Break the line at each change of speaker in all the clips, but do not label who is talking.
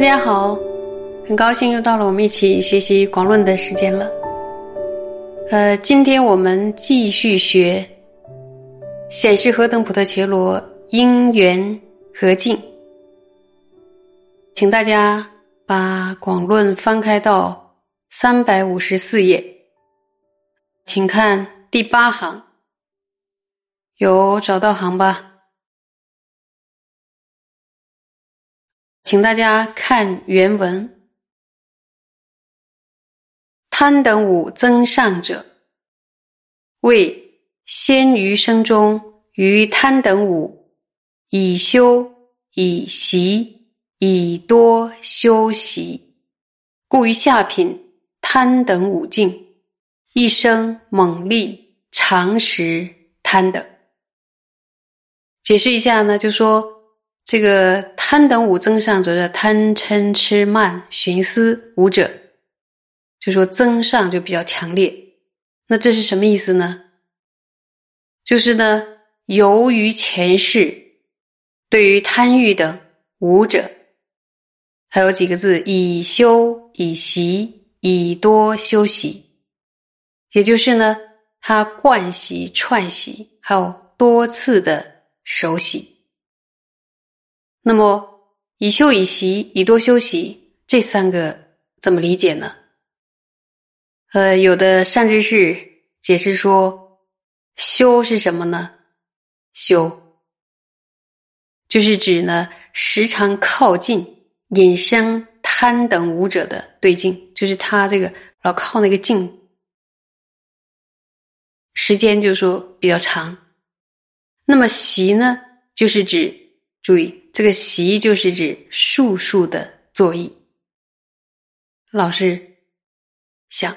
大家好，很高兴又到了我们一起学习广论的时间了。呃，今天我们继续学显示何等普特伽罗因缘和尽，请大家把广论翻开到三百五十四页，请看第八行，有找到行吧？请大家看原文：贪等五增上者，为先于生中于贪等五以修以习以多修习，故于下品贪等五境一生猛力常识贪等。解释一下呢，就说。这个贪等五增上者的贪嗔痴慢寻思五者，就说增上就比较强烈。那这是什么意思呢？就是呢，由于前世对于贪欲等五者，还有几个字：以修以习以多修习，也就是呢，他惯习串习，还有多次的熟悉。那么，以修以习以多修习这三个怎么理解呢？呃，有的善知识解释说，修是什么呢？修就是指呢，时常靠近引生贪等五者的对境，就是他这个老靠那个境，时间就说比较长。那么习呢，就是指注意。这个习就是指数数的作意。老师想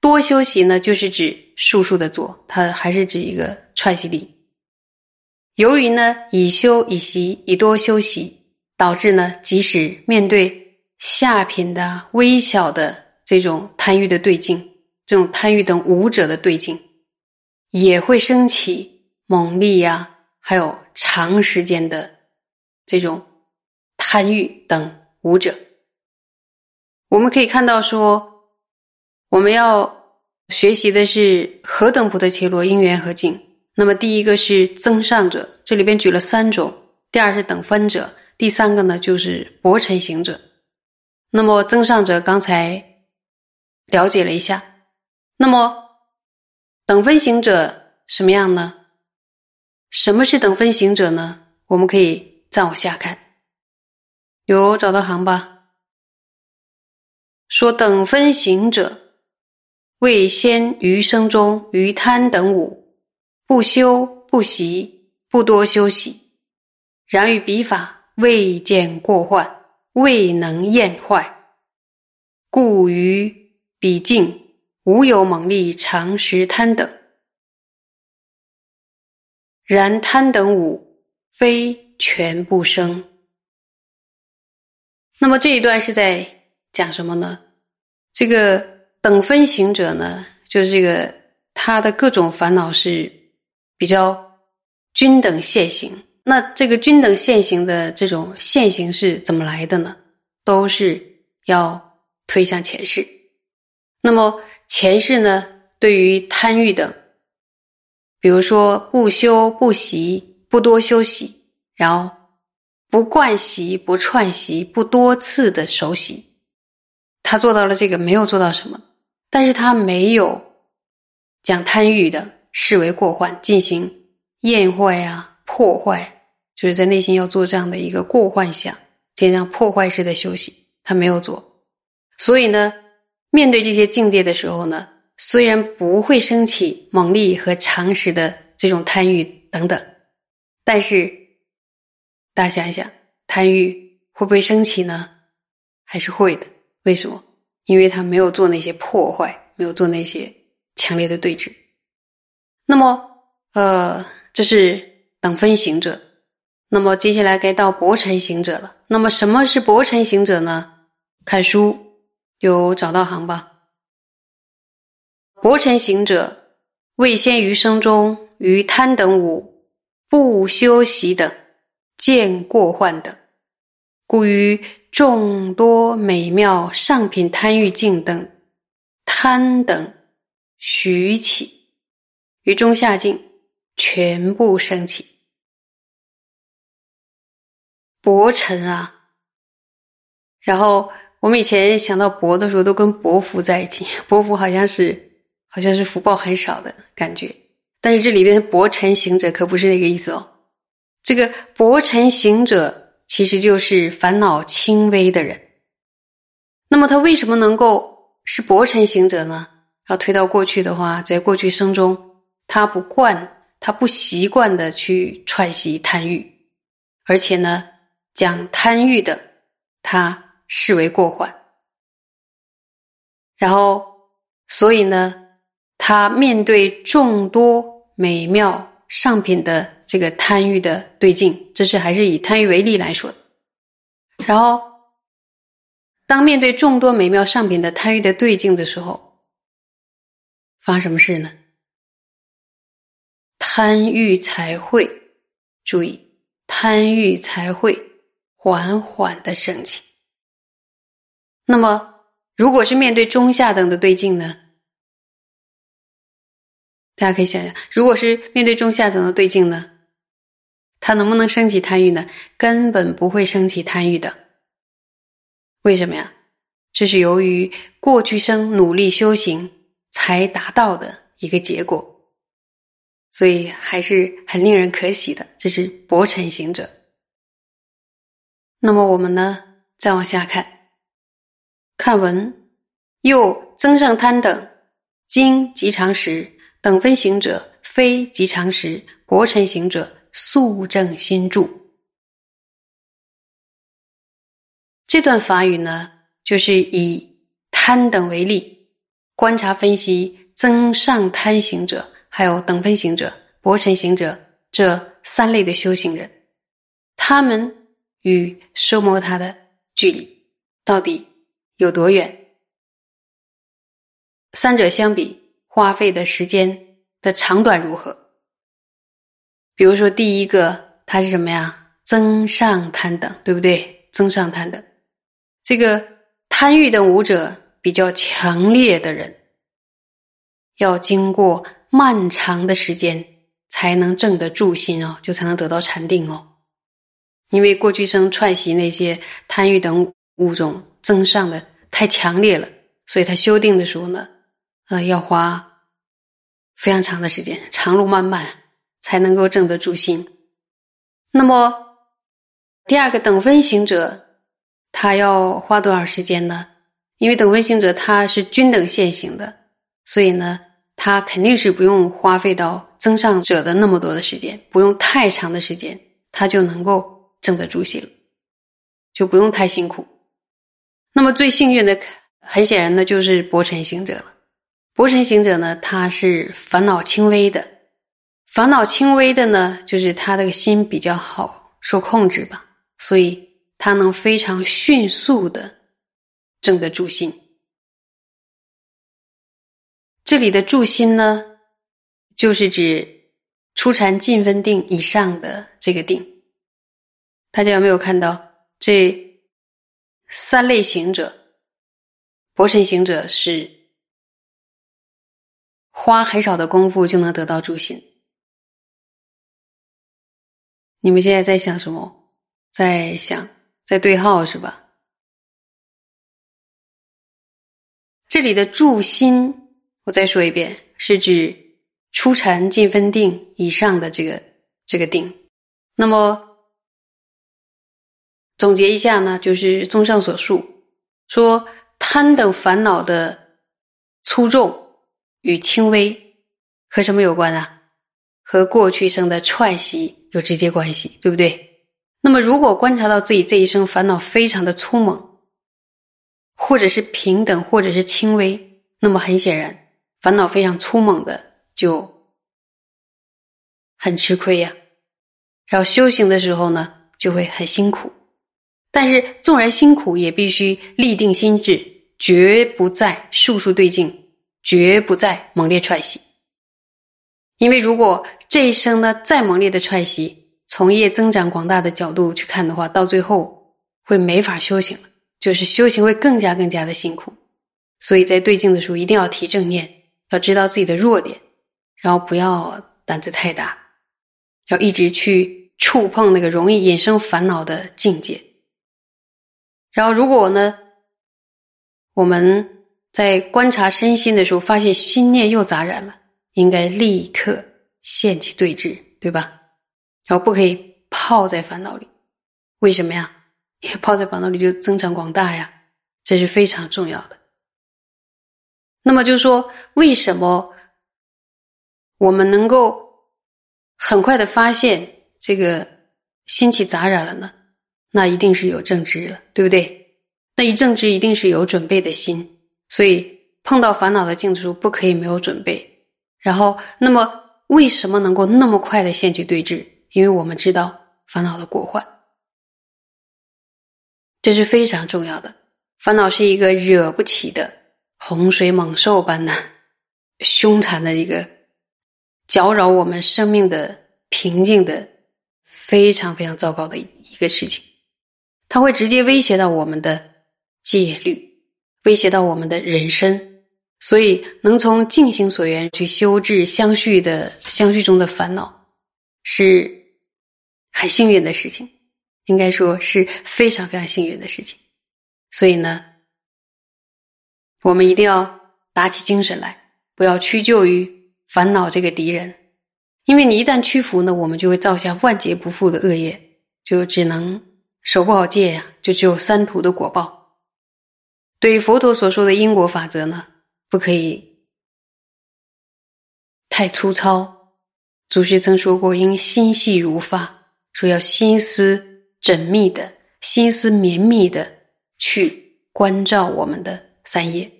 多修习呢，就是指数数的做，它还是指一个串习力。由于呢以修以习以多修习，导致呢即使面对下品的微小的这种贪欲的对境，这种贪欲等五者的对境，也会升起猛力呀，还有长时间的。这种贪欲等五者，我们可以看到说，我们要学习的是何等菩提伽罗因缘和境。那么第一个是增上者，这里边举了三种；第二是等分者；第三个呢就是薄尘行者。那么增上者刚才了解了一下，那么等分行者什么样呢？什么是等分行者呢？我们可以。再往下看，有找到行吧？说等分行者，未先余生中余贪等五，不修不习，不多修习。然于彼法未见过患，未能厌坏，故于彼境无有猛力常识贪等。然贪等五非。全部生。那么这一段是在讲什么呢？这个等分行者呢，就是这个他的各种烦恼是比较均等现行。那这个均等现行的这种现行是怎么来的呢？都是要推向前世。那么前世呢，对于贪欲等，比如说不修不习，不多休息。然后不惯习、不串习、不多次的熟习，他做到了这个，没有做到什么，但是他没有将贪欲的视为过患，进行厌坏啊、破坏，就是在内心要做这样的一个过幻想，这样破坏式的修习，他没有做。所以呢，面对这些境界的时候呢，虽然不会升起猛力和常识的这种贪欲等等，但是。大家想一想，贪欲会不会升起呢？还是会的。为什么？因为他没有做那些破坏，没有做那些强烈的对峙。那么，呃，这是等分行者。那么接下来该到薄尘行者了。那么什么是薄尘行者呢？看书有找到行吧？薄尘行者，未先余生中于贪等五不修习等。见过患等，故于众多美妙上品贪欲境等贪等徐起，于中下境全部升起。薄尘啊，然后我们以前想到薄的时候，都跟薄福在一起。薄福好像是好像是福报很少的感觉，但是这里边薄尘行者可不是那个意思哦。这个薄尘行者。其实就是烦恼轻微的人。那么他为什么能够是薄尘行者呢？要推到过去的话，在过去生中，他不惯，他不习惯的去串习贪欲，而且呢，将贪欲的他视为过患。然后，所以呢，他面对众多美妙上品的。这个贪欲的对境，这是还是以贪欲为例来说的。然后，当面对众多美妙上品的贪欲的对境的时候，发什么事呢？贪欲才会注意，贪欲才会缓缓的升起。那么，如果是面对中下等的对境呢？大家可以想想，如果是面对中下等的对境呢？他能不能升起贪欲呢？根本不会升起贪欲的。为什么呀？这是由于过去生努力修行才达到的一个结果，所以还是很令人可喜的。这是薄尘行者。那么我们呢？再往下看，看文又增上贪等经极长时等分行者，非极长时薄尘行者。肃正心住，这段法语呢，就是以贪等为例，观察分析增上贪行者，还有等分行者、薄尘行者这三类的修行人，他们与收摩他的距离到底有多远？三者相比，花费的时间的长短如何？比如说，第一个它是什么呀？增上贪等，对不对？增上贪等，这个贪欲的五者比较强烈的人，要经过漫长的时间才能证得住心哦，就才能得到禅定哦。因为过去生串习那些贪欲等五种增上的太强烈了，所以他修定的时候呢，呃，要花非常长的时间，长路漫漫。才能够证得住心。那么，第二个等分行者，他要花多少时间呢？因为等分行者他是均等现行的，所以呢，他肯定是不用花费到增上者的那么多的时间，不用太长的时间，他就能够证得住心，就不用太辛苦。那么最幸运的，很显然的，就是薄尘行者了。薄尘行者呢，他是烦恼轻微的。烦恼轻微的呢，就是他的心比较好受控制吧，所以他能非常迅速的正得住心。这里的住心呢，就是指初禅进分定以上的这个定。大家有没有看到这三类行者？薄尘行者是花很少的功夫就能得到助心。你们现在在想什么？在想，在对号是吧？这里的助心，我再说一遍，是指初禅进分定以上的这个这个定。那么总结一下呢，就是综上所述，说贪等烦恼的粗重与轻微和什么有关啊？和过去生的串习。有直接关系，对不对？那么，如果观察到自己这一生烦恼非常的粗猛，或者是平等，或者是轻微，那么很显然，烦恼非常粗猛的就很吃亏呀。然后修行的时候呢，就会很辛苦。但是纵然辛苦，也必须立定心智，绝不再术数对境，绝不再猛烈踹息。因为如果这一生呢再猛烈的踹息，从业增长广大的角度去看的话，到最后会没法修行了，就是修行会更加更加的辛苦。所以在对镜的时候，一定要提正念，要知道自己的弱点，然后不要胆子太大，要一直去触碰那个容易引生烦恼的境界。然后，如果呢，我们在观察身心的时候，发现心念又杂染了，应该立刻现起对峙，对吧？然后不可以泡在烦恼里，为什么呀？因为泡在烦恼里就增长广大呀，这是非常重要的。那么就是说，为什么我们能够很快的发现这个心气杂染了呢？那一定是有正知了，对不对？那一正知一定是有准备的心，所以碰到烦恼的镜子时候，不可以没有准备。然后，那么为什么能够那么快的现去对峙？因为我们知道烦恼的过患，这是非常重要的。烦恼是一个惹不起的。洪水猛兽般的凶残的一个搅扰我们生命的平静的非常非常糟糕的一个事情，它会直接威胁到我们的戒律，威胁到我们的人生。所以，能从静心所缘去修治相续的相续中的烦恼，是很幸运的事情，应该说是非常非常幸运的事情。所以呢。我们一定要打起精神来，不要屈就于烦恼这个敌人，因为你一旦屈服呢，我们就会造下万劫不复的恶业，就只能守不好戒呀，就只有三途的果报。对于佛陀所说的因果法则呢，不可以太粗糙。祖师曾说过，应心细如发，说要心思缜密的、心思绵密的去关照我们的三业。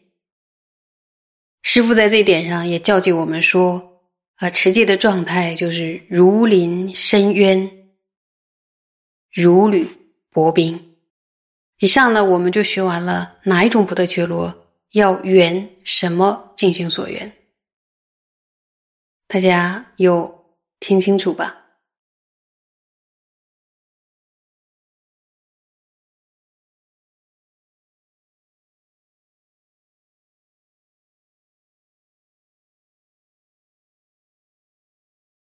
师父在这点上也教诫我们说：啊，持戒的状态就是如临深渊，如履薄冰。以上呢，我们就学完了哪一种不得觉罗要圆什么进行所缘，大家有听清楚吧？